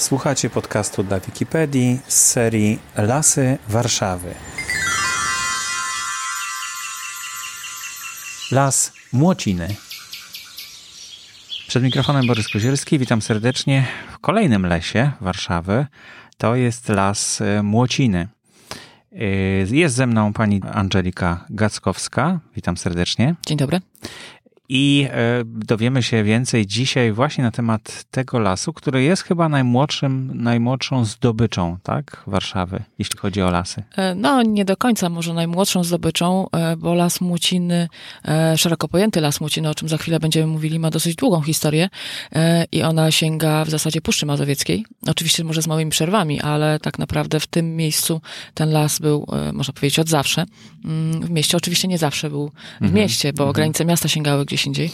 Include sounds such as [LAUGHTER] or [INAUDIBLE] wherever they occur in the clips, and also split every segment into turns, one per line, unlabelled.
Słuchacie podcastu dla Wikipedii z serii Lasy Warszawy. Las Młociny. Przed mikrofonem Borys Kozielski, witam serdecznie w kolejnym lesie Warszawy. To jest Las Młociny. Jest ze mną pani Angelika Gackowska. Witam serdecznie.
Dzień dobry.
I e, dowiemy się więcej dzisiaj właśnie na temat tego lasu, który jest chyba najmłodszym, najmłodszą zdobyczą, tak, Warszawy, jeśli chodzi o lasy.
E, no, nie do końca może najmłodszą zdobyczą, e, bo las Muciny, szeroko pojęty las Muciny, o czym za chwilę będziemy mówili, ma dosyć długą historię i ona sięga w zasadzie Puszczy Mazowieckiej. Oczywiście może z małymi przerwami, ale tak naprawdę w tym miejscu ten las był, można powiedzieć, od zawsze. Mm, w mieście oczywiście nie zawsze był w mhm. mieście, bo mhm. granice miasta sięgały gdzieś gdzieś indziej,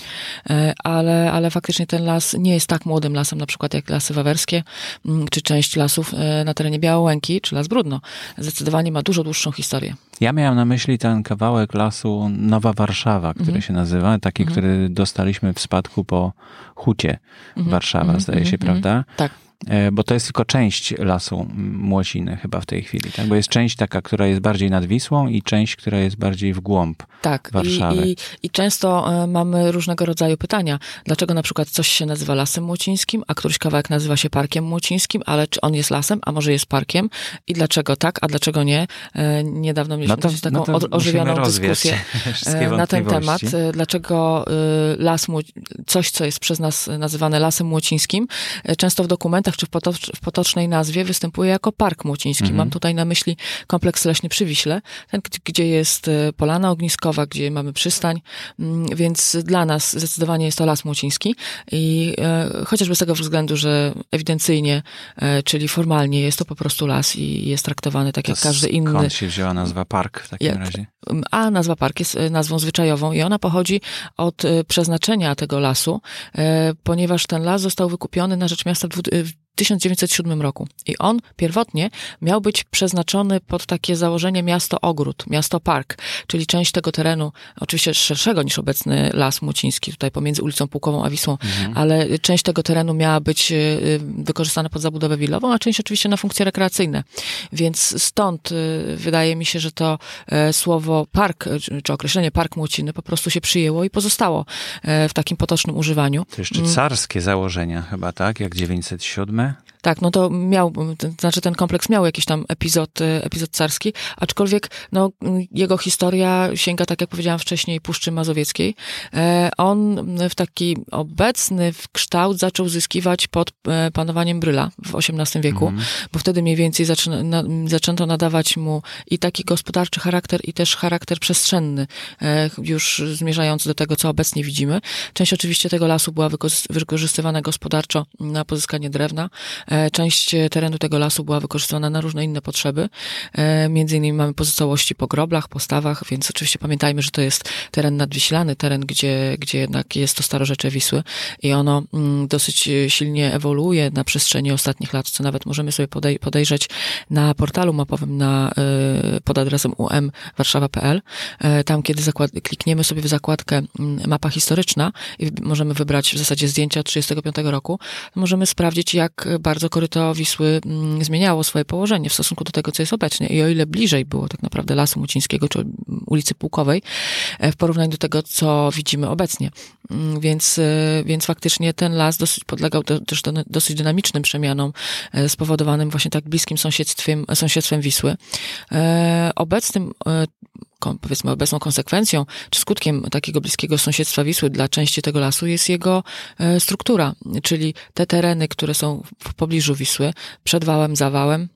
e, ale, ale faktycznie ten las nie jest tak młodym lasem, na przykład jak lasy wawerskie, mm, czy część lasów e, na terenie Białołęki, czy las Brudno. Zdecydowanie ma dużo dłuższą historię.
Ja miałem na myśli ten kawałek lasu Nowa Warszawa, który mhm. się nazywa, taki, mhm. który dostaliśmy w spadku po hucie mhm. Warszawa, zdaje się, prawda?
Tak.
E, bo to jest tylko część lasu Młociny chyba w tej chwili, tak? Bo jest część taka, która jest bardziej nad Wisłą i część, która jest bardziej w głąb tak, Warszawy.
I, i, I często e, mamy różnego rodzaju pytania. Dlaczego na przykład coś się nazywa Lasem Młocińskim, a któryś kawałek nazywa się Parkiem Młocińskim, ale czy on jest lasem, a może jest parkiem? I dlaczego tak, a dlaczego nie? E, niedawno mieliśmy no to, taką no ożywioną dyskusję [LAUGHS] na ten temat. Dlaczego las, coś, co jest przez nas nazywane Lasem Młocińskim, często w dokumentach dokumentach czy w, potocz, w potocznej nazwie występuje jako Park Młociński. Mhm. Mam tutaj na myśli kompleks leśny przy Wiśle, ten, gdzie jest e, polana ogniskowa, gdzie mamy przystań, mm, więc dla nas zdecydowanie jest to Las Młociński i e, chociażby z tego względu, że ewidencyjnie, e, czyli formalnie jest to po prostu las i jest traktowany tak to jak każdy inny.
Skąd się wzięła nazwa park w takim jak, razie?
A nazwa park jest e, nazwą zwyczajową i ona pochodzi od e, przeznaczenia tego lasu, e, ponieważ ten las został wykupiony na rzecz miasta w 1907 roku. I on pierwotnie miał być przeznaczony pod takie założenie miasto-ogród, miasto-park, czyli część tego terenu, oczywiście szerszego niż obecny Las Muciński, tutaj pomiędzy ulicą Pułkową a Wisłą, mhm. ale część tego terenu miała być wykorzystana pod zabudowę willową, a część oczywiście na funkcje rekreacyjne. Więc stąd wydaje mi się, że to słowo park, czy określenie park Młociny po prostu się przyjęło i pozostało e, w takim potocznym używaniu.
To jeszcze mm. carskie założenia chyba, tak? Jak 907?
Tak, no to miał, to znaczy ten kompleks miał jakiś tam epizod, e, epizod carski, aczkolwiek no, jego historia sięga, tak jak powiedziałam wcześniej, Puszczy Mazowieckiej. E, on w taki obecny kształt zaczął zyskiwać pod e, panowaniem Bryla w XVIII wieku, mm. bo wtedy mniej więcej zaczyna, na, zaczęto nadawać mu i taki gospodarczy charakter, i też charakter przestrzenny, już zmierzający do tego, co obecnie widzimy. Część oczywiście tego lasu była wykorzystywana gospodarczo na pozyskanie drewna, E, część terenu tego lasu była wykorzystana na różne inne potrzeby. E, między innymi mamy pozostałości po groblach, postawach, więc oczywiście pamiętajmy, że to jest teren nadwiślany, teren, gdzie, gdzie jednak jest to starorzecze Wisły i ono mm, dosyć silnie ewoluuje na przestrzeni ostatnich lat, co nawet możemy sobie podej podejrzeć na portalu mapowym na, e, pod adresem umwarszawa.pl. Tam, kiedy klikniemy sobie w zakładkę mm, mapa historyczna i możemy wybrać w zasadzie zdjęcia od 1935 roku, możemy sprawdzić, jak bardzo bardzo koryto Wisły mm, zmieniało swoje położenie w stosunku do tego, co jest obecnie. I o ile bliżej było tak naprawdę Lasu Mucińskiego czy ulicy Pułkowej e, w porównaniu do tego, co widzimy obecnie. Mm, więc, e, więc faktycznie ten las dosyć podlegał też do, dosyć dynamicznym przemianom e, spowodowanym właśnie tak bliskim sąsiedztwem, sąsiedztwem Wisły. Obecnym powiedzmy obecną konsekwencją czy skutkiem takiego bliskiego sąsiedztwa Wisły dla części tego lasu jest jego struktura, czyli te tereny, które są w pobliżu Wisły, przed wałem, za wałem,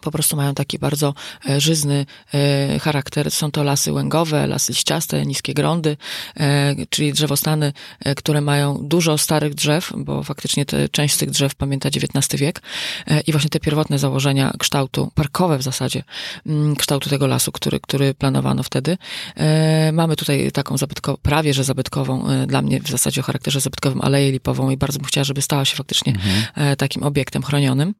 po prostu mają taki bardzo e, żyzny e, charakter. Są to lasy łęgowe, lasy liściaste, niskie grądy, e, czyli drzewostany, które mają dużo starych drzew, bo faktycznie te, część z tych drzew pamięta XIX wiek i właśnie te pierwotne założenia kształtu, parkowe w zasadzie, mm, kształtu tego lasu, który, który planowano wtedy. Mamy tutaj taką zabytkową, prawie że zabytkową, dla mnie w zasadzie o charakterze zabytkowym aleję lipową i bardzo bym chciała, żeby stała się faktycznie mhm. takim obiektem chronionym.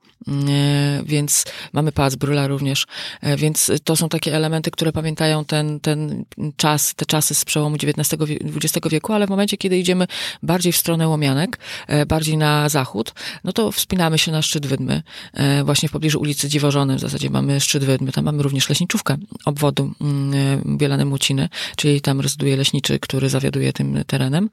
Więc mamy mamy Pałac Brula również, e, więc to są takie elementy, które pamiętają ten, ten czas, te czasy z przełomu XIX-XX wieku, ale w momencie, kiedy idziemy bardziej w stronę Łomianek, e, bardziej na zachód, no to wspinamy się na szczyt Wydmy, e, właśnie w pobliżu ulicy Dziwożony w zasadzie mamy szczyt Wydmy, tam mamy również leśniczówkę obwodu mm, Bielany Muciny, czyli tam rezyduje leśniczy, który zawiaduje tym terenem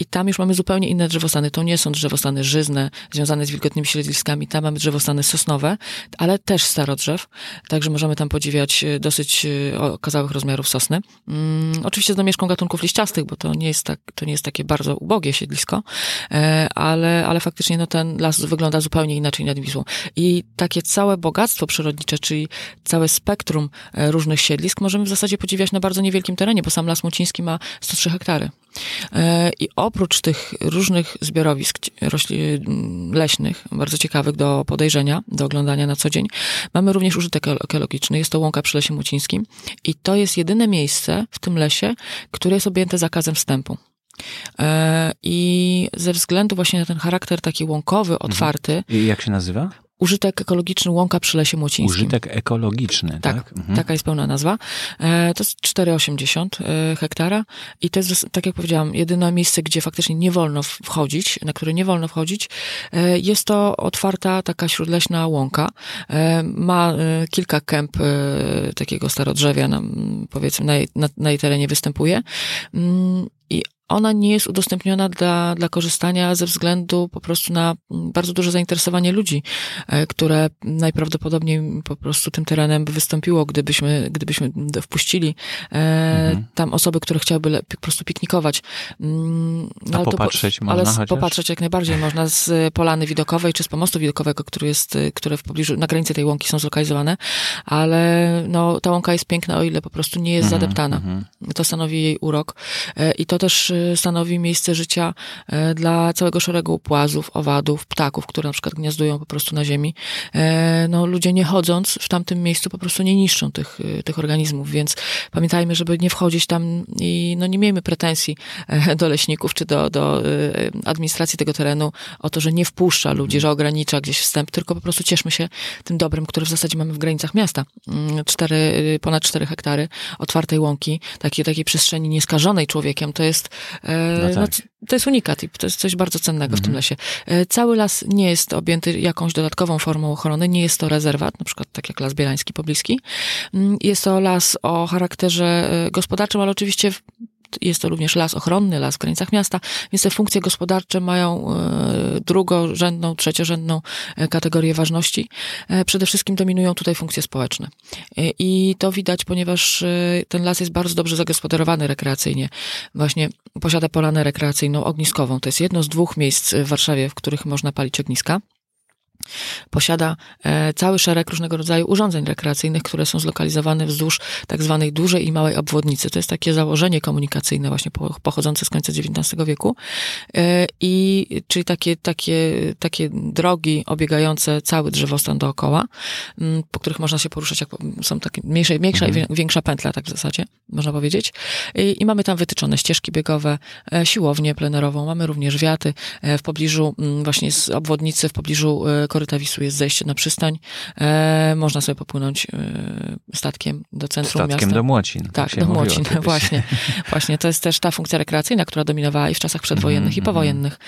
i tam już mamy zupełnie inne drzewostany. To nie są drzewostany żyzne, związane z wilgotnymi środowiskami. Tam mamy drzewostany sosnowe, ale też starodrzew. Także możemy tam podziwiać e, dosyć e, okazałych rozmiarów sosny. Mm, oczywiście z domieszką gatunków liściastych, bo to nie jest, tak, to nie jest takie bardzo ubogie siedlisko, e, ale, ale faktycznie no, ten las wygląda zupełnie inaczej nad Wisłą. I takie całe bogactwo przyrodnicze, czyli całe spektrum różnych siedlisk możemy w zasadzie podziwiać na bardzo niewielkim terenie, bo sam Las Muciński ma 103 hektary. E, I oprócz tych różnych zbiorowisk leśnych, bardzo ciekawych do podejrzenia, do oglądania na co dzień, mamy również użytek ekologiczny. Jest to łąka przy Lesie Mucińskim i to jest jedyne miejsce w tym lesie, które jest objęte zakazem wstępu. E, I ze względu właśnie na ten charakter taki łąkowy, mhm. otwarty.
I jak się nazywa?
Użytek ekologiczny Łąka przy Lesie Młocińskim.
Użytek ekologiczny, tak? tak?
Mhm. Taka jest pełna nazwa. E, to jest 4,80 e, hektara i to jest, tak jak powiedziałam, jedyne miejsce, gdzie faktycznie nie wolno wchodzić, na które nie wolno wchodzić. E, jest to otwarta taka śródleśna łąka. Ma kilka kęp takiego starodrzewia, powiedzmy, na jej, na, na jej terenie występuje. Mm, I ona nie jest udostępniona dla, dla korzystania ze względu po prostu na bardzo duże zainteresowanie ludzi, e, które najprawdopodobniej po prostu tym terenem by wystąpiło, gdybyśmy, gdybyśmy wpuścili e, mhm. tam osoby, które chciałyby po prostu piknikować.
Mm, no, A popatrzeć
po,
można
Ale popatrzeć jak najbardziej można z polany widokowej, czy z pomostu widokowego, który jest, które w pobliżu, na granicy tej łąki są zlokalizowane, ale no, ta łąka jest piękna, o ile po prostu nie jest mhm, zadeptana. Mhm. To stanowi jej urok. E, I to też stanowi miejsce życia e, dla całego szeregu płazów, owadów, ptaków, które na przykład gniazdują po prostu na ziemi. E, no, ludzie nie chodząc w tamtym miejscu po prostu nie niszczą tych, e, tych organizmów, więc pamiętajmy, żeby nie wchodzić tam i no, nie miejmy pretensji do leśników czy do, do administracji tego terenu o to, że nie wpuszcza ludzi, że ogranicza gdzieś wstęp, tylko po prostu cieszmy się tym dobrem, które w zasadzie mamy w granicach miasta. Mm, cztery, ponad 4 hektary otwartej łąki, takiej, takiej przestrzeni nieskażonej człowiekiem, to jest no, no tak. no to jest unikat i to jest coś bardzo cennego w tym mhm. lesie. E, cały las nie jest objęty jakąś dodatkową formą ochrony, nie jest to rezerwat, na przykład tak jak Las Bielański pobliski. Mm, jest to las o charakterze e, gospodarczym, ale oczywiście jest to również las ochronny, las w granicach miasta, więc te funkcje gospodarcze mają e, drugorzędną, trzeciorzędną e, kategorię ważności. E, przede wszystkim dominują tutaj funkcje społeczne. I to widać, ponieważ ten las jest bardzo dobrze zagospodarowany rekreacyjnie. Właśnie posiada polanę rekreacyjną ogniskową. To jest jedno z dwóch miejsc w Warszawie, w których można palić ogniska. Posiada e, cały szereg różnego rodzaju urządzeń rekreacyjnych, które są zlokalizowane wzdłuż tak zwanej dużej i małej obwodnicy. To jest takie założenie komunikacyjne właśnie pochodzące z końca XIX wieku. E, I czyli takie, takie, takie drogi obiegające cały drzewostan dookoła, po których można się poruszać, jak są takie mniejsze, mniejsza mhm. i większa pętla, tak w zasadzie, można powiedzieć. I, I, mamy tam wytyczone ścieżki biegowe, e, siłownię plenerową, mamy również wiaty w pobliżu właśnie z obwodnicy, w pobliżu koryta Wisły jest zejście na przystań. E, można sobie popłynąć e, statkiem do centrum
statkiem
miasta.
Statkiem do Młocin.
Tak, do Młocin, [LAUGHS] [LAUGHS] właśnie. Właśnie, to jest też ta funkcja rekreacyjna, która dominowała i w czasach przedwojennych, mm, i mhm. powojennych,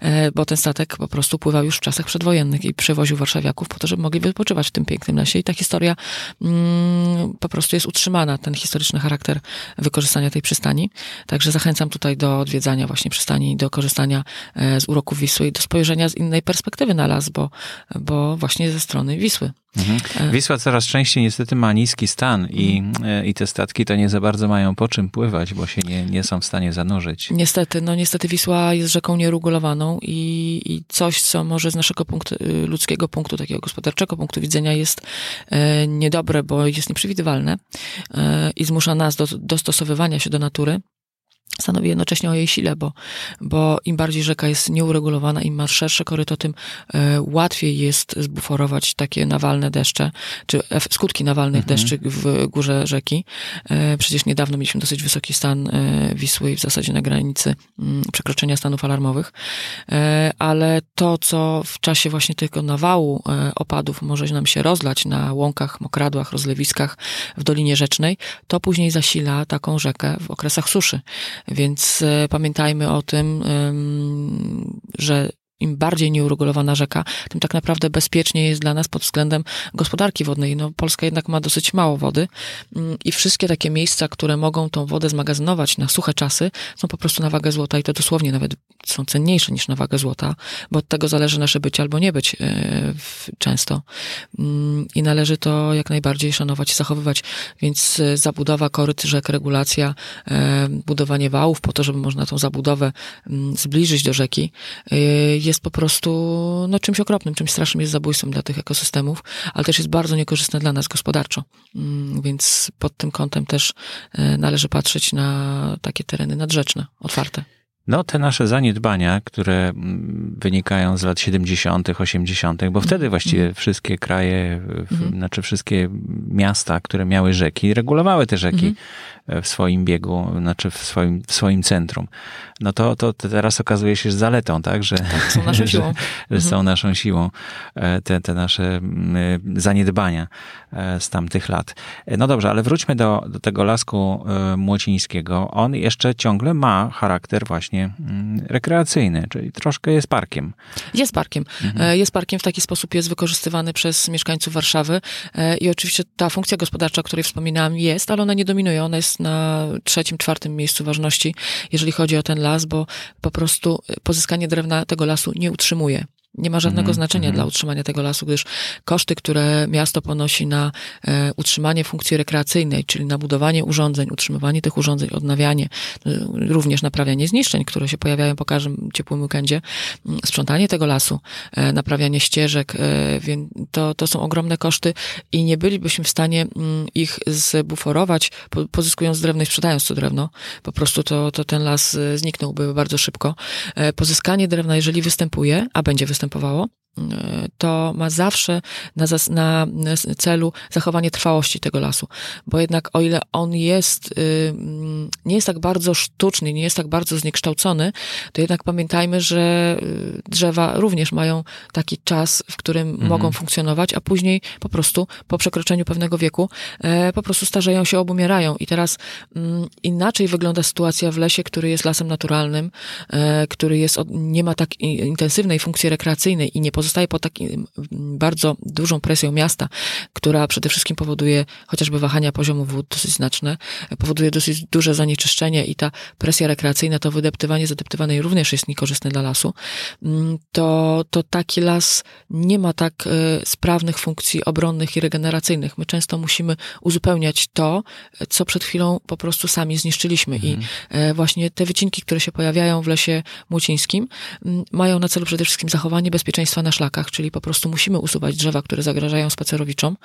e, bo ten statek po prostu pływał już w czasach przedwojennych i przewoził warszawiaków po to, żeby mogli wypoczywać w tym pięknym lesie. I ta historia mm, po prostu jest utrzymana, ten historyczny charakter wykorzystania tej przystani. Także zachęcam tutaj do odwiedzania właśnie przystani, do korzystania e, z uroków Wisły i do spojrzenia z innej perspektywy na las, bo bo właśnie ze strony Wisły.
Mhm. E, Wisła coraz częściej niestety ma niski stan i, mhm. e, i te statki to nie za bardzo mają po czym pływać, bo się nie, nie są w stanie zanurzyć.
Niestety, no niestety Wisła jest rzeką nieregulowaną i, i coś, co może z naszego punktu, y, ludzkiego punktu, takiego gospodarczego punktu widzenia jest e, niedobre, bo jest nieprzewidywalne e, i zmusza nas do dostosowywania się do natury stanowi jednocześnie o jej sile, bo, bo im bardziej rzeka jest nieuregulowana, im ma szersze koryto, tym e, łatwiej jest zbuforować takie nawalne deszcze, czy skutki nawalnych mhm. deszczy w górze rzeki. E, przecież niedawno mieliśmy dosyć wysoki stan e, Wisły w zasadzie na granicy mm, przekroczenia stanów alarmowych, ale to, co w czasie właśnie tego nawału opadów może nam się rozlać na łąkach, mokradłach, rozlewiskach w Dolinie Rzecznej, to później zasila taką rzekę w okresach suszy. Więc e, pamiętajmy o tym, że im bardziej nieuregulowana rzeka, tym tak naprawdę bezpiecznie jest dla nas pod względem gospodarki wodnej. No, Polska jednak ma dosyć mało wody mm, i wszystkie takie miejsca, które mogą tą wodę zmagazynować na suche czasy, są po prostu na wagę złota i to dosłownie nawet są cenniejsze niż na wagę złota, bo od tego zależy nasze być albo nie być e, często. Mm, I należy to jak najbardziej szanować i zachowywać. Więc e, zabudowa koryt rzek, regulacja, e, budowanie wałów po to, żeby można tą zabudowę mm, zbliżyć do rzeki, jest po prostu no, czymś okropnym, czymś strasznym, jest zabójstwem dla tych ekosystemów, ale też jest bardzo niekorzystne dla nas gospodarczo. Mm, więc pod tym kątem też należy patrzeć na takie tereny nadrzeczne, otwarte.
No, te nasze zaniedbania, które mm, wynikają z lat 70., 80., bo wtedy mhm. właściwie mhm. wszystkie kraje, mhm. znaczy wszystkie miasta, które miały rzeki, regulowały te rzeki. Mhm w swoim biegu, znaczy w swoim, w swoim centrum. No to, to teraz okazuje się zaletą, tak? Że,
tak, są naszą [LAUGHS] siłą.
Że, że są naszą siłą e, te, te nasze zaniedbania e, z tamtych lat. E, no dobrze, ale wróćmy do, do tego lasku młocińskiego. On jeszcze ciągle ma charakter właśnie rekreacyjny, czyli troszkę jest parkiem.
Jest parkiem. Mhm. Jest parkiem, w taki sposób jest wykorzystywany przez mieszkańców Warszawy i oczywiście ta funkcja gospodarcza, o której wspominałam jest, ale ona nie dominuje, ona jest na trzecim, czwartym miejscu ważności, jeżeli chodzi o ten las, bo po prostu pozyskanie drewna tego lasu nie utrzymuje nie ma żadnego mm, znaczenia mm. dla utrzymania tego lasu, gdyż koszty, które miasto ponosi na e, utrzymanie funkcji rekreacyjnej, czyli na budowanie urządzeń, utrzymywanie tych urządzeń, odnawianie, e, również naprawianie zniszczeń, które się pojawiają po każdym ciepłym weekendzie, sprzątanie tego lasu, e, naprawianie ścieżek, e, więc to, to są ogromne koszty i nie bylibyśmy w stanie mm, ich zbuforować, po, pozyskując drewno i sprzedając to drewno. Po prostu to, to ten las e, zniknąłby bardzo szybko. E, pozyskanie drewna, jeżeli występuje, a będzie występować, występowało, to ma zawsze na, na, celu zachowanie trwałości tego lasu. Bo jednak o ile on jest, y, nie jest tak bardzo sztuczny, nie jest tak bardzo zniekształcony, to jednak pamiętajmy, że y, drzewa również mają taki czas, w którym mhm. mogą funkcjonować, a później po prostu po przekroczeniu pewnego wieku e, po prostu starzeją się, obumierają. I teraz mm, inaczej wygląda sytuacja w lesie, który jest lasem naturalnym, e, który jest, nie ma tak intensywnej funkcji rekreacyjnej i nie pozostaje pod takim bardzo dużą presją miasta, która przede wszystkim powoduje chociażby wahania poziomu wód dosyć znaczne, powoduje dosyć duże zanieczyszczenie i ta presja rekreacyjna, to wydeptywanie zadeptywanej również jest niekorzystne dla lasu, mm, to, to taki las nie ma tak e, sprawnych funkcji obronnych i regeneracyjnych. My często musimy uzupełniać to, co przed chwilą po prostu sami zniszczyliśmy. Mhm. I e, właśnie te wycinki, które się pojawiają w lesie młocińskim, mm, mają na celu przede wszystkim zachowanie bezpieczeństwa na szlakach, czyli po prostu musimy usuwać drzewa, które zagrażają spacerowiczom,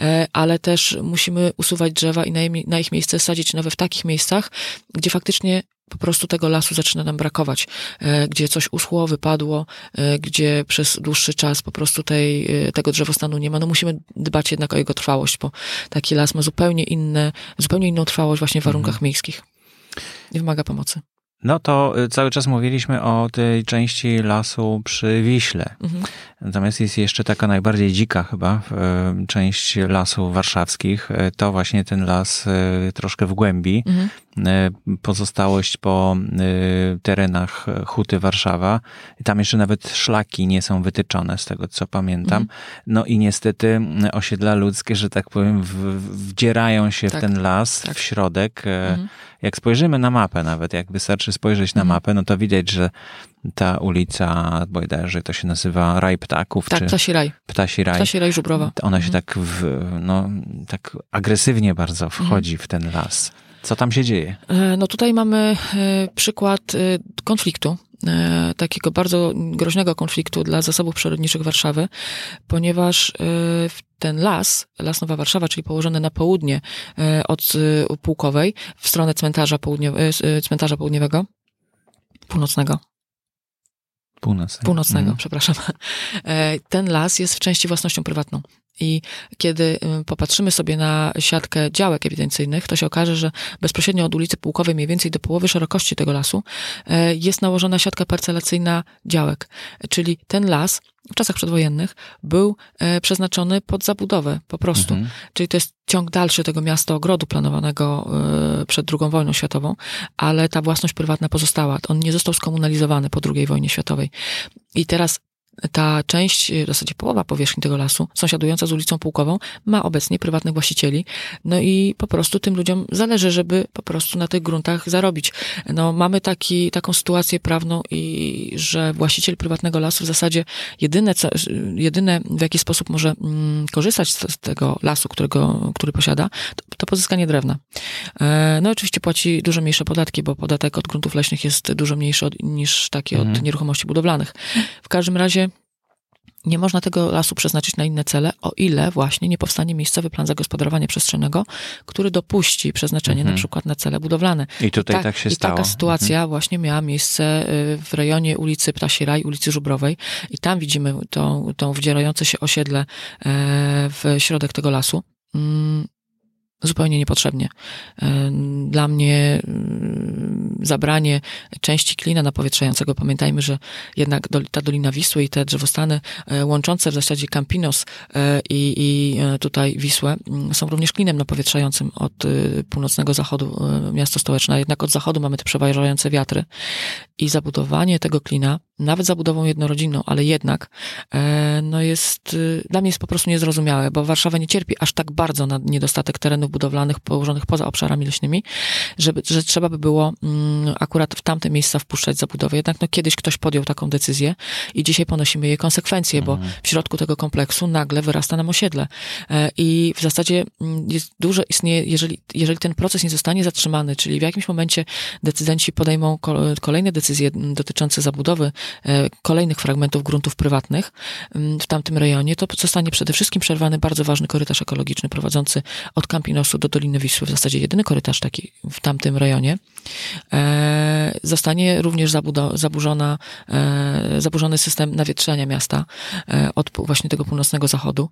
e, ale też musimy usuwać drzewa i na ich miejsce sadzić nowe w takich miejscach, gdzie faktycznie po prostu tego lasu zaczyna nam brakować, e, gdzie coś uschło, wypadło, e, gdzie przez dłuższy czas po prostu tej, tego drzewostanu nie ma. No musimy dbać jednak o jego trwałość, bo taki las ma zupełnie inne, zupełnie inną trwałość właśnie w warunkach mhm. miejskich i wymaga pomocy.
No to y, cały czas mówiliśmy o tej części lasu przy Wiśle. Mhm. Natomiast jest jeszcze taka najbardziej dzika chyba y, część lasów warszawskich. Y, to właśnie ten las troszkę w głębi. Mhm. Pozostałość po terenach Huty Warszawa. Tam jeszcze nawet szlaki nie są wytyczone, z tego co pamiętam. Mhm. No i niestety osiedla ludzkie, że tak powiem, wdzierają się tak. w ten las, tak. w środek. Mhm jak spojrzymy na mapę nawet, jak wystarczy spojrzeć na mhm. mapę, no to widać, że ta ulica, bodajże to się nazywa Raj Ptaków.
Tak,
czy
Ptasi Raj.
Ptasi Raj.
Ptasi Raj Żubrowa.
Ona mhm. się tak, w, no, tak agresywnie bardzo wchodzi mhm. w ten las. Co tam się dzieje?
E, no tutaj mamy e, przykład e, konfliktu takiego bardzo groźnego konfliktu dla zasobów przyrodniczych Warszawy, ponieważ e, ten las, Las Nowa Warszawa, czyli położony na południe e, od e, Pułkowej, w stronę cmentarza, e, cmentarza południowego, północnego,
Północnego.
północnego,
Mhm.
przepraszam. E, Ten las jest w części własnością prywatną. I kiedy y, popatrzymy sobie na siatkę działek ewidencyjnych, to się okaże, że bezpośrednio od ulicy Pułkowej, mniej więcej do połowy szerokości tego lasu, e, jest nałożona siatka parcelacyjna działek. Czyli ten las w czasach przedwojennych był e, przeznaczony pod zabudowę, po prostu.
Mhm.
Czyli to jest ciąg dalszy tego miasta ogrodu planowanego e, przed II wojną światową, ale ta własność prywatna pozostała. On nie został skomunalizowany po II wojnie światowej. I teraz ta część, w zasadzie połowa powierzchni tego lasu, sąsiadująca z ulicą Pułkową, ma obecnie prywatnych właścicieli. No i po prostu tym ludziom zależy, żeby po prostu na tych gruntach zarobić. No, mamy taki, taką sytuację prawną i że właściciel prywatnego lasu w zasadzie jedyne, co, jedyne w jaki sposób może mm, korzystać z, z tego lasu, którego, który posiada, to, to pozyskanie drewna. E, no oczywiście płaci dużo mniejsze podatki, bo podatek od gruntów leśnych jest dużo mniejszy od, niż taki od
Mhm.
nieruchomości budowlanych. W każdym razie nie można tego lasu przeznaczyć na inne cele, o ile właśnie nie powstanie miejscowy plan zagospodarowania przestrzennego, który dopuści przeznaczenie
Mhm.
na przykład na cele budowlane.
I tutaj
Ta-
tak się
I
stało.
taka sytuacja właśnie miała miejsce y, w rejonie ulicy Ptasi Raj, ulicy Żubrowej i tam widzimy tą, tą wdzierające się osiedle e, w środek tego lasu. Zupełnie niepotrzebnie. E, Dla mnie mm, zabranie części klina napowietrzającego, pamiętajmy, że jednak ta Dolina Wisły i te drzewostany e, łączące w zasadzie Campinos e, i, i tutaj Wisłę mm, są również klinem napowietrzającym od północnego zachodu miasto stołeczne, jednak od zachodu mamy te przeważające wiatry i zabudowanie tego klina, nawet zabudową jednorodzinną, ale jednak e, no jest, y, dla mnie jest po prostu niezrozumiałe, bo Warszawa nie cierpi aż tak bardzo na niedostatek terenów budowlanych położonych poza obszarami leśnymi, żeby, że trzeba by było mm, akurat w tamte miejsca wpuszczać zabudowę. Jednak no, kiedyś ktoś podjął taką decyzję i dzisiaj ponosimy jej konsekwencje, bo w środku tego kompleksu nagle wyrasta nam osiedle. E, I w zasadzie mm, jest dużo istnieje, jeżeli, jeżeli ten proces nie zostanie zatrzymany, czyli w jakimś momencie decydenci podejmą ko- kolejne decyzje mm, dotyczące zabudowy e, kolejnych fragmentów gruntów prywatnych mm, w tamtym rejonie, to zostanie przede wszystkim przerwany bardzo ważny korytarz ekologiczny prowadzący od Campinosu do Doliny Wisły, w zasadzie jedyny korytarz taki w tamtym rejonie. E, zostanie również zaburzona, e, zaburzony system nawietrzania miasta e, od właśnie tego północnego zachodu.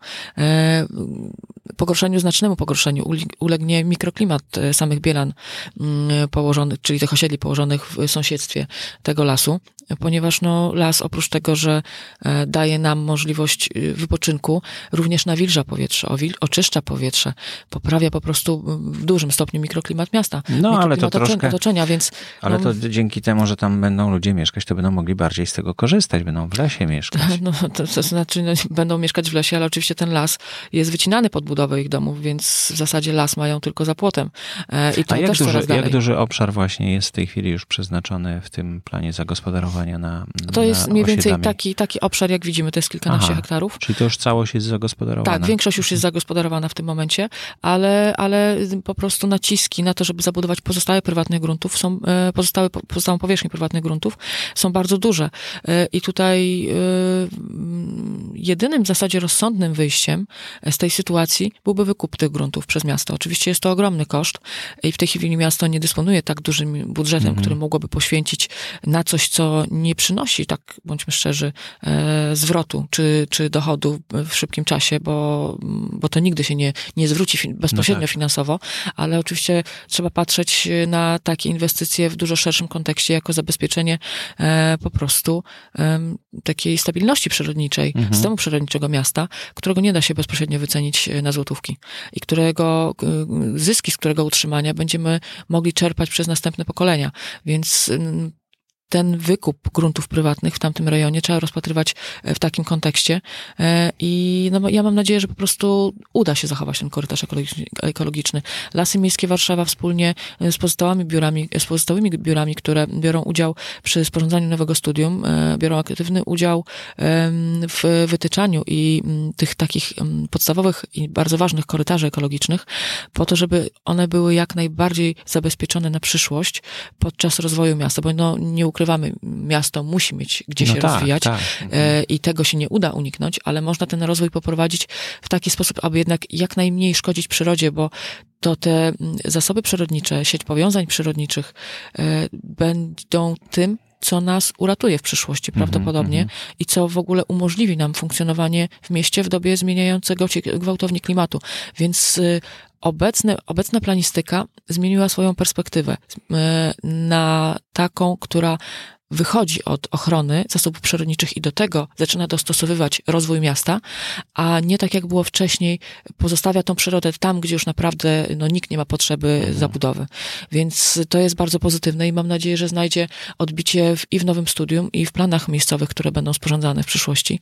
Pogorszeniu, znacznemu pogorszeniu ulegnie mikroklimat samych Bielan mm, położonych, czyli tych osiedli położonych w sąsiedztwie tego lasu, ponieważ no, las oprócz tego, że e, daje nam możliwość y, wypoczynku, również nawilża powietrze, oczyszcza powietrze, poprawia po prostu w dużym stopniu mikroklimat miasta.
No, ale to troszkę-
otoczenia, więc
Ale
no,
to dzięki temu, że tam będą ludzie mieszkać, to będą mogli bardziej z tego korzystać, będą w lesie mieszkać. [LAUGHS]
No, to, to znaczy, no, będą mieszkać w lesie, ale oczywiście ten las jest wycinany pod budowę ich domów, więc w zasadzie las mają tylko za płotem. E, I to
A jak
też
duży, jak duży obszar właśnie jest w tej chwili już przeznaczony w tym planie zagospodarowania na
To
na
jest mniej więcej
osiedlami?
taki, taki obszar, jak widzimy, to jest kilkanaście
Aha.
hektarów.
Czyli to już całość jest zagospodarowana?
Tak, większość już jest zagospodarowana w tym momencie, ale, ale po prostu naciski na to, żeby zabudować pozostałe prywatnych gruntów, są, e, pozostałe, pozostałą powierzchnię prywatnych gruntów są bardzo duże. E, I tutaj e, jedynym w zasadzie rozsądnym wyjściem z tej sytuacji byłby wykup tych gruntów przez miasto. Oczywiście jest to ogromny koszt i w tej chwili miasto nie dysponuje tak dużym budżetem, który mogłoby poświęcić na coś, co nie przynosi, tak bądźmy szczerzy, e, zwrotu czy, czy dochodu w szybkim czasie, bo, bo to nigdy się nie, nie zwróci bezpośrednio
tak.
finansowo, ale oczywiście trzeba patrzeć na takie inwestycje w dużo szerszym kontekście jako zabezpieczenie e, po prostu takiej stabilności przyrodniczej, systemu przyrodniczego miasta, którego nie da się bezpośrednio wycenić e, na złotówki i którego zyski z którego utrzymania będziemy mogli czerpać przez następne pokolenia. Więc ten wykup gruntów prywatnych w tamtym rejonie trzeba rozpatrywać e, w takim kontekście E, i no, ja mam nadzieję, że po prostu uda się zachować ten korytarz ekologiczny. Lasy Miejskie Warszawa wspólnie e, z pozostałymi biurami, z pozostałymi biurami, które biorą udział przy sporządzaniu nowego studium, biorą aktywny udział w wytyczaniu i tych takich podstawowych i bardzo ważnych korytarzy ekologicznych, po to, żeby one były jak najbardziej zabezpieczone na przyszłość podczas rozwoju miasta, bo no, nie ukrywamy, miasto musi mieć gdzie
No
się
tak,
rozwijać
tak.
e, i tego się nie uda uniknąć, ale można ten rozwój poprowadzić w taki sposób, aby jednak jak najmniej szkodzić przyrodzie, bo to te zasoby przyrodnicze, sieć powiązań przyrodniczych e, będą tym, co nas uratuje w przyszłości prawdopodobnie i co w ogóle umożliwi nam funkcjonowanie w mieście w dobie zmieniającego się gwałtownie klimatu. Więc y, obecne, obecna planistyka zmieniła swoją perspektywę y, na taką, która wychodzi od ochrony zasobów przyrodniczych i do tego zaczyna dostosowywać rozwój miasta, a nie tak jak było wcześniej, pozostawia tą przyrodę tam, gdzie już naprawdę no, nikt nie ma potrzeby zabudowy. Więc to jest bardzo pozytywne i mam nadzieję, że znajdzie odbicie w, i w nowym studium, i w planach miejscowych, które będą sporządzane w przyszłości.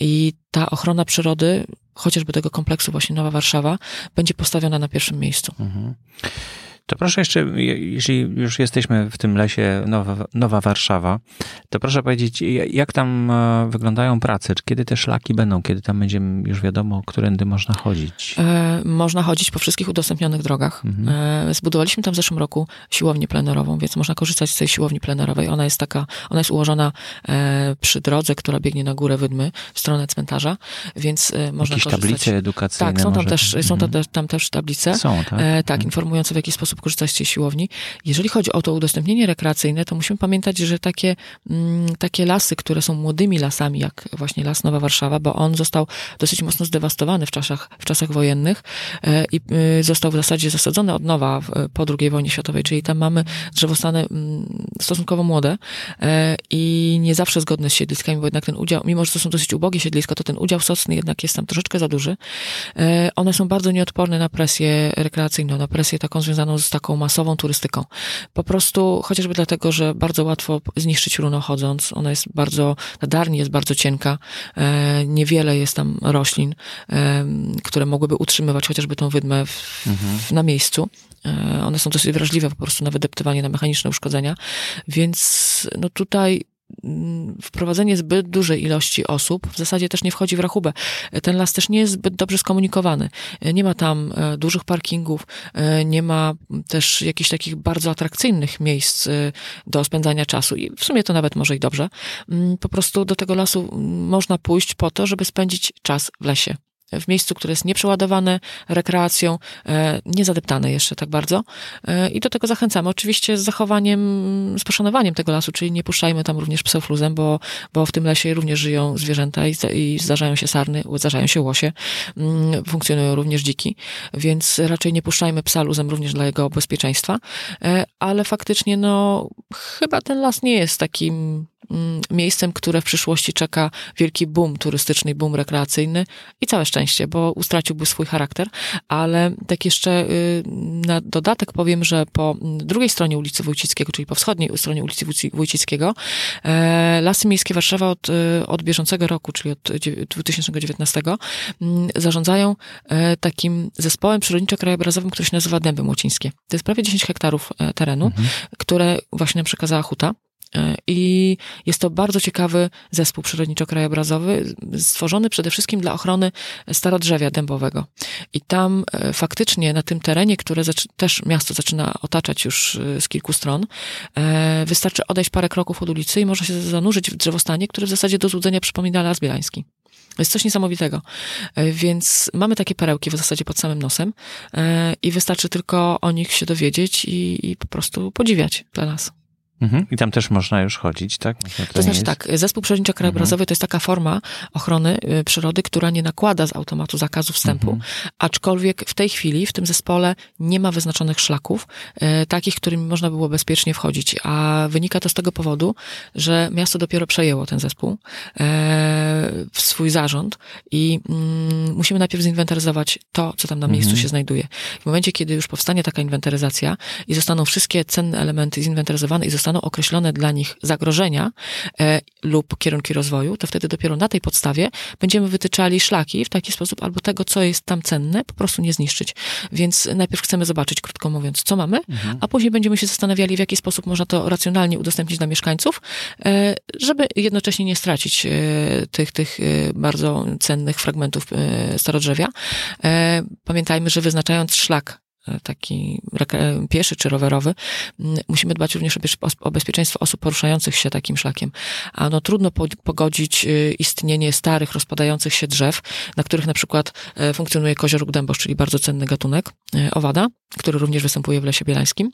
I ta ochrona przyrody, chociażby tego kompleksu właśnie Nowa Warszawa, będzie postawiona na pierwszym miejscu.
To proszę jeszcze, je- jeśli już jesteśmy w tym lesie Nowa, Nowa Warszawa, to proszę powiedzieć, jak tam e, wyglądają prace? Czy kiedy te szlaki będą? Kiedy tam będzie już wiadomo, którędy można chodzić?
E, można chodzić po wszystkich udostępnionych drogach. E, zbudowaliśmy tam w zeszłym roku siłownię plenerową, więc można korzystać z tej siłowni plenerowej. Ona jest taka, ona jest ułożona przy drodze, która biegnie na górę Wydmy, w stronę cmentarza, więc można
Jakieś
korzystać.
tablice edukacyjne?
Tak, są tam,
może?
też, są tam,
Mhm.
tam też tablice.
Są, tak?
Tak, informujące w jaki sposób korzystać z tej siłowni. Jeżeli chodzi o to udostępnienie rekreacyjne, to musimy pamiętać, że takie, mm, takie lasy, które są młodymi lasami, jak właśnie Las Nowa Warszawa, bo on został dosyć mocno zdewastowany w czasach, w czasach wojennych e, i y, został w zasadzie zasadzony od nowa po II wojnie światowej, czyli tam mamy drzewostany mm, stosunkowo młode e, i nie zawsze zgodne z siedliskami, bo jednak ten udział, mimo że to są dosyć ubogie siedliska, to ten udział socny jednak jest tam troszeczkę za duży. E, One są bardzo nieodporne na presję rekreacyjną, na presję taką związaną z taką masową turystyką. Po prostu chociażby dlatego, że bardzo łatwo zniszczyć runo chodząc. Ona jest bardzo, ta darni jest bardzo cienka. E, Niewiele jest tam roślin, e, które mogłyby utrzymywać chociażby tą wydmę w, w, na miejscu. E, One są dosyć wrażliwe po prostu na wydeptywanie, na mechaniczne uszkodzenia. Więc no tutaj wprowadzenie zbyt dużej ilości osób w zasadzie też nie wchodzi w rachubę. Ten las też nie jest zbyt dobrze skomunikowany. Nie ma tam e, dużych parkingów, e, nie ma też jakichś takich bardzo atrakcyjnych miejsc e, do spędzania czasu i w sumie to nawet może i dobrze. Mm, Po prostu do tego lasu mm, można pójść po to, żeby spędzić czas w lesie. W miejscu, które jest nieprzeładowane rekreacją, e, niezadeptane jeszcze tak bardzo. E, I do tego zachęcamy. Oczywiście z zachowaniem, z poszanowaniem tego lasu, czyli nie puszczajmy tam również psów luzem, bo, bo w tym lesie również żyją zwierzęta i, i zdarzają się sarny, zdarzają się łosie, mm, funkcjonują również dziki, więc raczej nie puszczajmy psa luzem również dla jego bezpieczeństwa. E, Ale faktycznie, no, chyba ten las nie jest takim miejscem, które w przyszłości czeka wielki boom turystyczny, boom rekreacyjny i całe szczęście, bo ustraciłby swój charakter, ale tak jeszcze y, na dodatek powiem, że po mm, drugiej stronie ulicy Wójcickiego, czyli po wschodniej stronie ulicy Wójci- Wójcickiego, e, Lasy Miejskie Warszawa od, y, od bieżącego roku, czyli od dziewię- 2019, mm, zarządzają e, takim zespołem przyrodniczo-krajobrazowym, który się nazywa Dęby Młocińskie. To jest prawie 10 hektarów e, terenu, które właśnie nam przekazała Huta. E, I jest to bardzo ciekawy zespół przyrodniczo-krajobrazowy, stworzony przede wszystkim dla ochrony starodrzewia dębowego. I tam e, faktycznie na tym terenie, które też miasto zaczyna otaczać już e, z kilku stron, wystarczy odejść parę kroków od ulicy i można się zanurzyć w drzewostanie, który w zasadzie do złudzenia przypomina Las Bielański. Jest coś niesamowitego. Więc mamy takie perełki w zasadzie pod samym nosem i wystarczy tylko o nich się dowiedzieć i, i po prostu podziwiać dla nas.
Mhm. I tam też można już chodzić, tak?
To znaczy
jest-
tak, zespół przyrodniczo-krajobrazowy to jest taka forma ochrony y, przyrody, która nie nakłada z automatu zakazu wstępu, aczkolwiek w tej chwili w tym zespole nie ma wyznaczonych szlaków, e, takich, którymi można było bezpiecznie wchodzić, a wynika to z tego powodu, że miasto dopiero przejęło ten zespół e, w swój zarząd i mm, musimy najpierw zinwentaryzować to, co tam na miejscu się znajduje. W momencie, kiedy już powstanie taka inwentaryzacja i zostaną wszystkie cenne elementy zinwentaryzowane i zostaną określone dla nich zagrożenia e, lub kierunki rozwoju, to wtedy dopiero na tej podstawie będziemy wytyczali szlaki w taki sposób, albo tego, co jest tam cenne, po prostu nie zniszczyć. Więc najpierw chcemy zobaczyć, krótko mówiąc, co mamy, a później będziemy się zastanawiali, w jaki sposób można to racjonalnie udostępnić dla mieszkańców, e, żeby jednocześnie nie stracić e, tych, tych e, bardzo cennych fragmentów e, starodrzewia. E, Pamiętajmy, że wyznaczając szlak taki pieszy czy rowerowy, musimy dbać również o bezpieczeństwo osób poruszających się takim szlakiem. A no trudno pogodzić istnienie starych, rozpadających się drzew, na których na przykład funkcjonuje kozioruk dębosz, czyli bardzo cenny gatunek owada, który również występuje w Lesie Bielańskim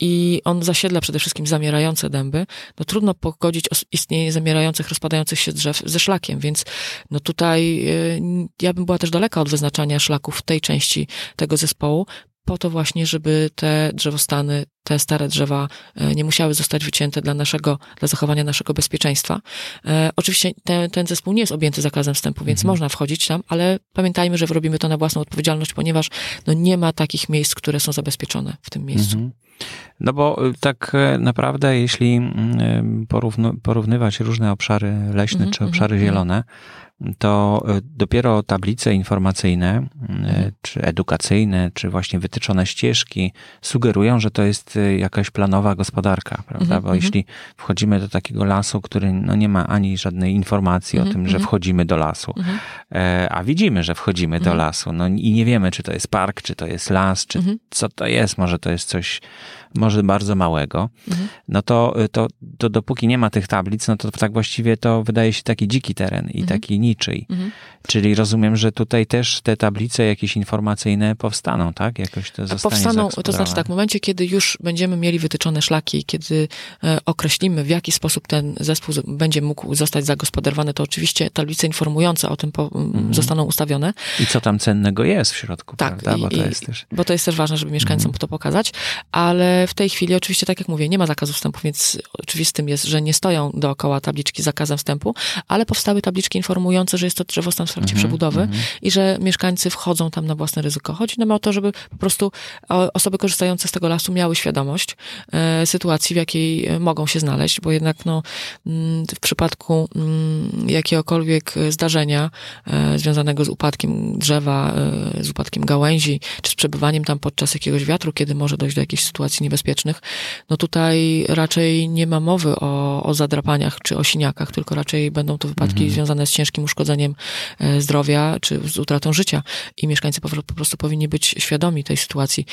i on zasiedla przede wszystkim zamierające dęby, no trudno pogodzić istnienie zamierających, rozpadających się drzew ze szlakiem, więc no tutaj y, ja bym była też daleka od wyznaczania szlaków w tej części tego zespołu, po to właśnie, żeby te drzewostany, te stare drzewa e, nie musiały zostać wycięte dla naszego, dla zachowania naszego bezpieczeństwa. E, oczywiście ten, ten zespół nie jest objęty zakazem wstępu, więc mhm. można wchodzić tam, ale pamiętajmy, że robimy to na własną odpowiedzialność, ponieważ no, nie ma takich miejsc, które są zabezpieczone w tym miejscu. Mhm.
No bo y, tak e, naprawdę, jeśli mm, porównywać różne obszary leśne mm -hmm, czy obszary mm -hmm. zielone, to e, dopiero tablice informacyjne, e, mhm. czy edukacyjne, czy właśnie wytyczone ścieżki sugerują, że to jest e, jakaś planowa gospodarka, prawda? Mhm, Bo mhm. jeśli wchodzimy do takiego lasu, który no nie ma ani żadnej informacji o tym, że wchodzimy do lasu, a widzimy, że wchodzimy do lasu, no i nie wiemy, czy to jest park, czy to jest las, czy co to jest, może to jest coś może bardzo małego, mhm. no to, to, to dopóki nie ma tych tablic, no to tak właściwie to wydaje się taki dziki teren i mhm. taki niczyj. Mhm. Czyli rozumiem, że tutaj też te tablice jakieś informacyjne powstaną, tak? Jakoś to zostanie
Powstaną, to znaczy tak, w momencie, kiedy już będziemy mieli wytyczone szlaki, kiedy e, określimy, w jaki sposób ten zespół będzie mógł zostać zagospodarowany, to oczywiście tablice informujące o tym po, mhm. zostaną ustawione.
I co tam cennego jest w środku, tak, prawda?
Bo, i, to jest też... bo to jest też ważne, żeby mieszkańcom mhm. to pokazać, ale w tej chwili oczywiście, tak jak mówię, nie ma zakazu wstępu, więc oczywistym jest, że nie stoją dookoła tabliczki zakazem wstępu, ale powstały tabliczki informujące, że jest to drzewostan w trakcie mm -hmm, przebudowy mm -hmm. i że mieszkańcy wchodzą tam na własne ryzyko. Chodzi nam o to, żeby po prostu osoby korzystające z tego lasu miały świadomość e, sytuacji, w jakiej e, mogą się znaleźć, bo jednak no, mm, w przypadku mm, jakiegokolwiek zdarzenia e, związanego z upadkiem drzewa, e, z upadkiem gałęzi, czy z przebywaniem tam podczas jakiegoś wiatru, kiedy może dojść do jakiejś sytuacji niebezpiecznych, no tutaj raczej nie ma mowy o, o zadrapaniach czy o siniakach, tylko raczej będą to wypadki mhm. związane z ciężkim uszkodzeniem e, zdrowia czy z utratą życia i mieszkańcy po, po prostu powinni być świadomi tej sytuacji.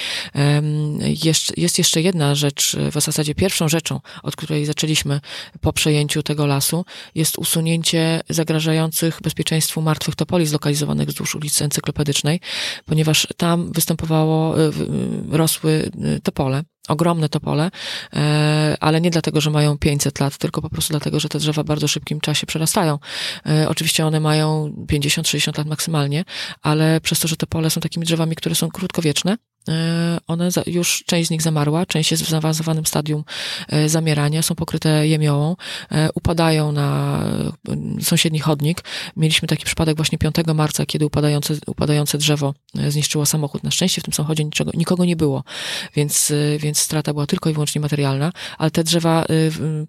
Jest, jest jeszcze jedna rzecz, w zasadzie pierwszą rzeczą, od której zaczęliśmy po przejęciu tego lasu, jest usunięcie zagrażających bezpieczeństwu martwych topoli zlokalizowanych wzdłuż ulicy Encyklopedycznej, ponieważ tam występowało, e, rosły e, topole, ogromne topole, e, ale nie dlatego, że mają 500 lat, tylko po prostu dlatego, że te drzewa w bardzo szybkim czasie przerastają. E, oczywiście one mają 50-60 lat maksymalnie, ale przez to, że te pole są takimi drzewami, które są krótkowieczne, one już, część z nich zamarła, część jest w zaawansowanym stadium e, zamierania, są pokryte jemiołą, e, upadają na sąsiedni chodnik. Mieliśmy taki przypadek właśnie 5 marca, kiedy upadające, upadające drzewo zniszczyło samochód. Na szczęście w tym samochodzie niczego, nikogo nie było, więc, więc strata była tylko i wyłącznie materialna, ale te drzewa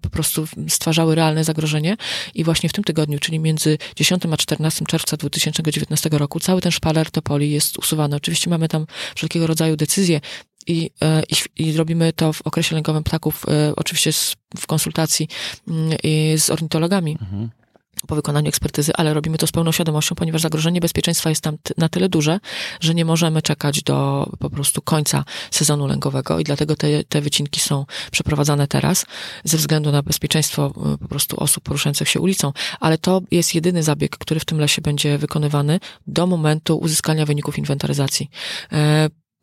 po prostu stwarzały realne zagrożenie i właśnie w tym tygodniu, czyli między 10 a 14 czerwca 2019 roku, cały ten szpaler topoli jest usuwany. Oczywiście mamy tam wszelkiego rodzaju rodzaju decyzje i, e, i, i robimy to w okresie lękowym ptaków, e, oczywiście z, w konsultacji mm, z ornitologami. Mhm po wykonaniu ekspertyzy, ale robimy to z pełną świadomością, ponieważ zagrożenie bezpieczeństwa jest tam na tyle duże, że nie możemy czekać do po prostu końca sezonu lękowego i dlatego te, te wycinki są przeprowadzane teraz ze względu na bezpieczeństwo e, po prostu osób poruszających się ulicą, ale to jest jedyny zabieg, który w tym lesie będzie wykonywany do momentu uzyskania wyników inwentaryzacji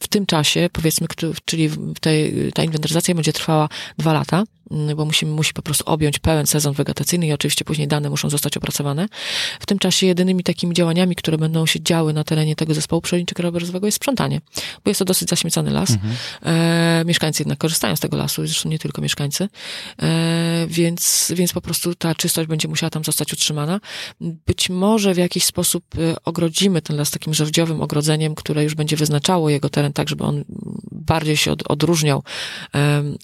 w tym czasie, powiedzmy, czyli tej, ta inwentaryzacja będzie trwała dwa lata, mm, bo musimy, musi po prostu objąć pełen sezon wegetacyjny i oczywiście później dane muszą zostać opracowane. W tym czasie jedynymi takimi działaniami, które będą się działy na terenie tego zespołu przyrodniczego krajobrazowego jest sprzątanie, bo jest to dosyć zaśmiecony las. Mhm. E, mieszkańcy jednak korzystają z tego lasu, zresztą nie tylko mieszkańcy, e, więc, więc po prostu ta czystość będzie musiała tam zostać utrzymana. Być może w jakiś sposób e, ogrodzimy ten las takim żerdziowym ogrodzeniem, które już będzie wyznaczało jego teren tak, żeby on bardziej się od, odróżniał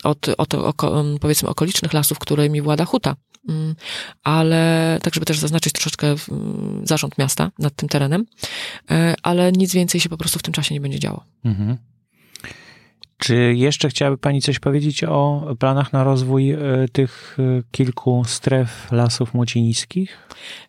od, od oko, powiedzmy okolicznych lasów, którymi włada huta. Mm, ale tak, żeby też zaznaczyć troszeczkę zarząd miasta nad tym terenem, e, ale nic więcej się po prostu w tym czasie nie będzie działo. Mhm.
Czy jeszcze chciałaby Pani coś powiedzieć o planach na rozwój e, tych e, kilku stref lasów młociniskich?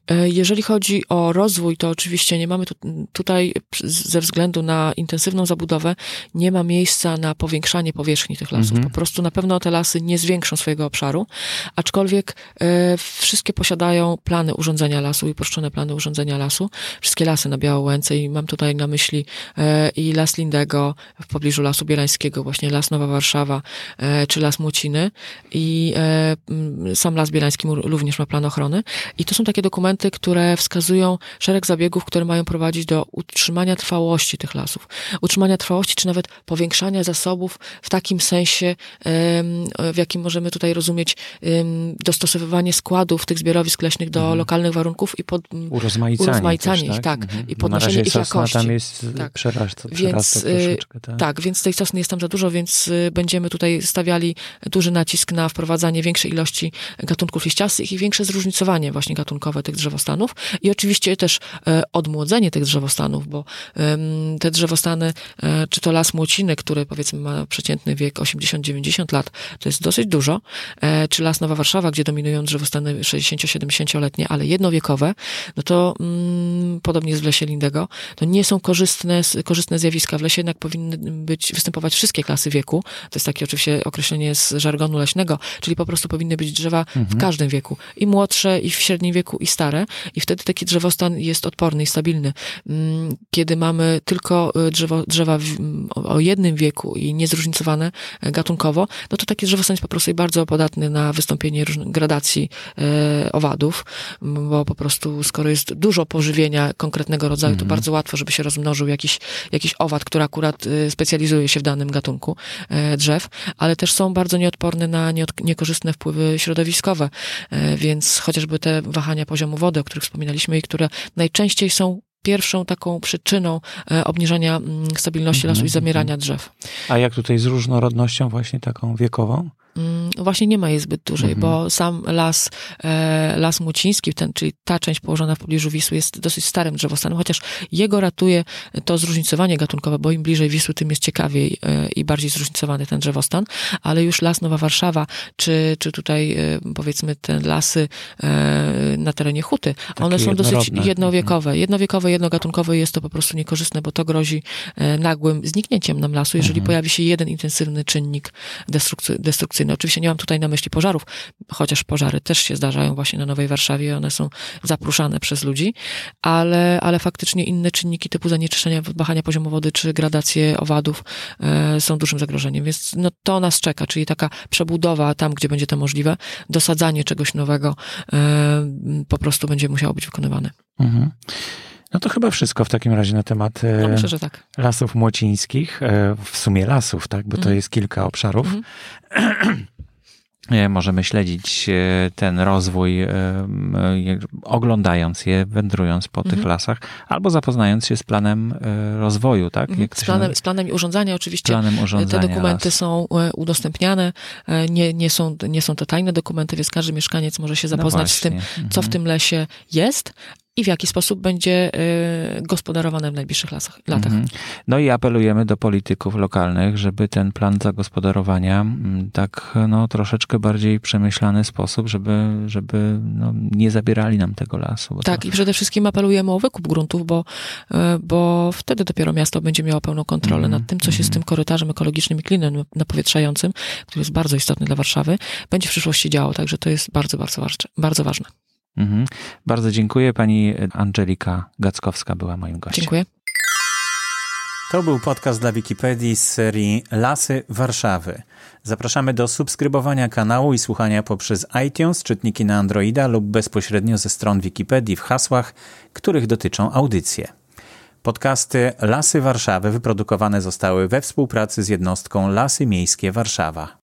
E, jeżeli chodzi o rozwój, to oczywiście nie mamy tu, tutaj ze względu na intensywną zabudowę nie ma miejsca na powiększanie powierzchni tych lasów. Mhm. Po prostu na pewno te lasy nie zwiększą swojego obszaru, aczkolwiek e, wszystkie posiadają plany urządzenia lasu i uproszczone plany urządzenia lasu. Wszystkie lasy na Białołęce i mam tutaj na myśli e, i Las Lindego w pobliżu Lasu Bielańskiego, właśnie Las Nowa Warszawa, e, czy Las Młociny i e, sam Las Bielański również ma plan ochrony. I to są takie dokumenty, które wskazują szereg zabiegów, które mają prowadzić do utrzymania trwałości tych lasów. Utrzymania trwałości, czy nawet powiększania zasobów w takim sensie, w jakim możemy tutaj rozumieć dostosowywanie składów tych zbiorowisk leśnych do mhm. lokalnych warunków i pod
urozmaicanie, urozmaicanie
ich, tak, tak mhm. i podnoszenie ich jakości.
tam jest tak. przerasta, więc, y, tak?
tak, więc tej sosny jest tam za dużo, więc y, będziemy tutaj stawiali duży nacisk na wprowadzanie większej ilości gatunków liściastych i większe zróżnicowanie właśnie gatunkowe tych drzewostanów i oczywiście też e, odmłodzenie tych drzewostanów, bo te drzewostany, e, czy to las Młociny, który powiedzmy ma przeciętny wiek 80-90 lat, to jest dosyć dużo, e, czy las Nowa Warszawa, gdzie dominują drzewostany 60-70-letnie, ale jednowiekowe, no to mm, podobnie jest w lesie Lindego, to nie są korzystne, korzystne zjawiska. W lesie jednak powinny być, występować wszystkie klasy wieku. To jest takie oczywiście określenie z żargonu leśnego, czyli po prostu powinny być drzewa mhm. w każdym wieku. I młodsze, i w średnim wieku, i stare. I wtedy taki drzewostan jest odporny i stabilny. Mm, kiedy mamy tylko y, drzewo, drzewa o jednym wieku i niezróżnicowane e, gatunkowo, no to taki drzewostan jest po prostu bardzo podatny na wystąpienie różnych gradacji e, owadów, bo po prostu skoro jest dużo pożywienia konkretnego rodzaju, to mhm. bardzo łatwo, żeby się rozmnożył jakiś, jakiś owad, który akurat y, specjalizuje się w danym gatunku e, drzew, ale też są bardzo nieodporne na niekorzystne wpływy środowiskowe, więc chociażby te wahania poziomu wody, o których wspominaliśmy i które najczęściej są pierwszą taką przyczyną e, obniżania mm, stabilności lasu i mhm, zamierania mhm. drzew.
A jak tutaj z różnorodnością właśnie taką wiekową?
Mm, właśnie nie ma jej zbyt dużej, mhm. bo sam las, e, las Muciński, ten, czyli ta część położona w pobliżu Wisły jest dosyć starym drzewostanem, chociaż jego ratuje to zróżnicowanie gatunkowe, bo im bliżej Wisły, tym jest ciekawiej e, i bardziej zróżnicowany ten drzewostan, ale już las Nowa Warszawa, czy, czy tutaj e, powiedzmy te lasy na terenie Huty, Takie one są dosyć jednowiekowe. Mhm. Jednowiekowe, jednogatunkowe jest to po prostu niekorzystne, bo to grozi nagłym zniknięciem nam lasu, jeżeli mhm. pojawi się jeden intensywny czynnik destrukcyjny no Oczywiście nie mam tutaj na myśli pożarów, chociaż pożary też się zdarzają właśnie na Nowej Warszawie, one są zapruszane przez ludzi, ale, ale faktycznie inne czynniki typu zanieczyszczenia, wahania poziomu wody czy gradacje owadów e, są dużym zagrożeniem, więc no, to nas czeka, czyli taka przebudowa tam, gdzie będzie to możliwe, dosadzanie czegoś nowego e, po prostu będzie musiało być wykonywane. Mhm.
No to chyba wszystko w takim razie na temat e,
no myślę, tak.
lasów młocińskich, e, w sumie lasów, tak, bo to mhm. jest kilka obszarów. Mhm. [CLEARS THROAT] E, możemy śledzić ten rozwój, oglądając je, wędrując po mhm. tych lasach, albo zapoznając się z planem rozwoju, tak?
Mhm. Z, planem, z planem urządzania oczywiście. Planem urządzania te dokumenty las. są udostępniane, nie, nie, są, nie są to tajne dokumenty, więc każdy mieszkaniec może się no zapoznać no z tym, co w mhm. tym lesie jest, i w jaki sposób będzie y, gospodarowane w najbliższych lasach, latach. Mhm.
No i apelujemy do polityków lokalnych, żeby ten plan zagospodarowania tak no, troszeczkę bardziej przemyślany sposób, żeby, żeby no, nie zabierali nam tego lasu.
Tak, to... i przede wszystkim apelujemy o wykup gruntów, bo, y, bo wtedy dopiero miasto będzie miało pełną kontrolę mm nad tym, co się z mhm. tym korytarzem ekologicznym i klinem napowietrzającym, który jest bardzo istotny dla Warszawy, będzie w przyszłości działo. Także to jest bardzo, bardzo, bardzo ważne.
Mhm. Bardzo dziękuję. Pani Angelika Gackowska była moim gościem.
Dziękuję.
To był podcast dla Wikipedii z serii Lasy Warszawy. Zapraszamy do subskrybowania kanału i słuchania poprzez iTunes, czytniki na Androida lub bezpośrednio ze stron Wikipedii w hasłach, których dotyczą audycje. Podcasty Lasy Warszawy wyprodukowane zostały we współpracy z jednostką Lasy Miejskie Warszawa.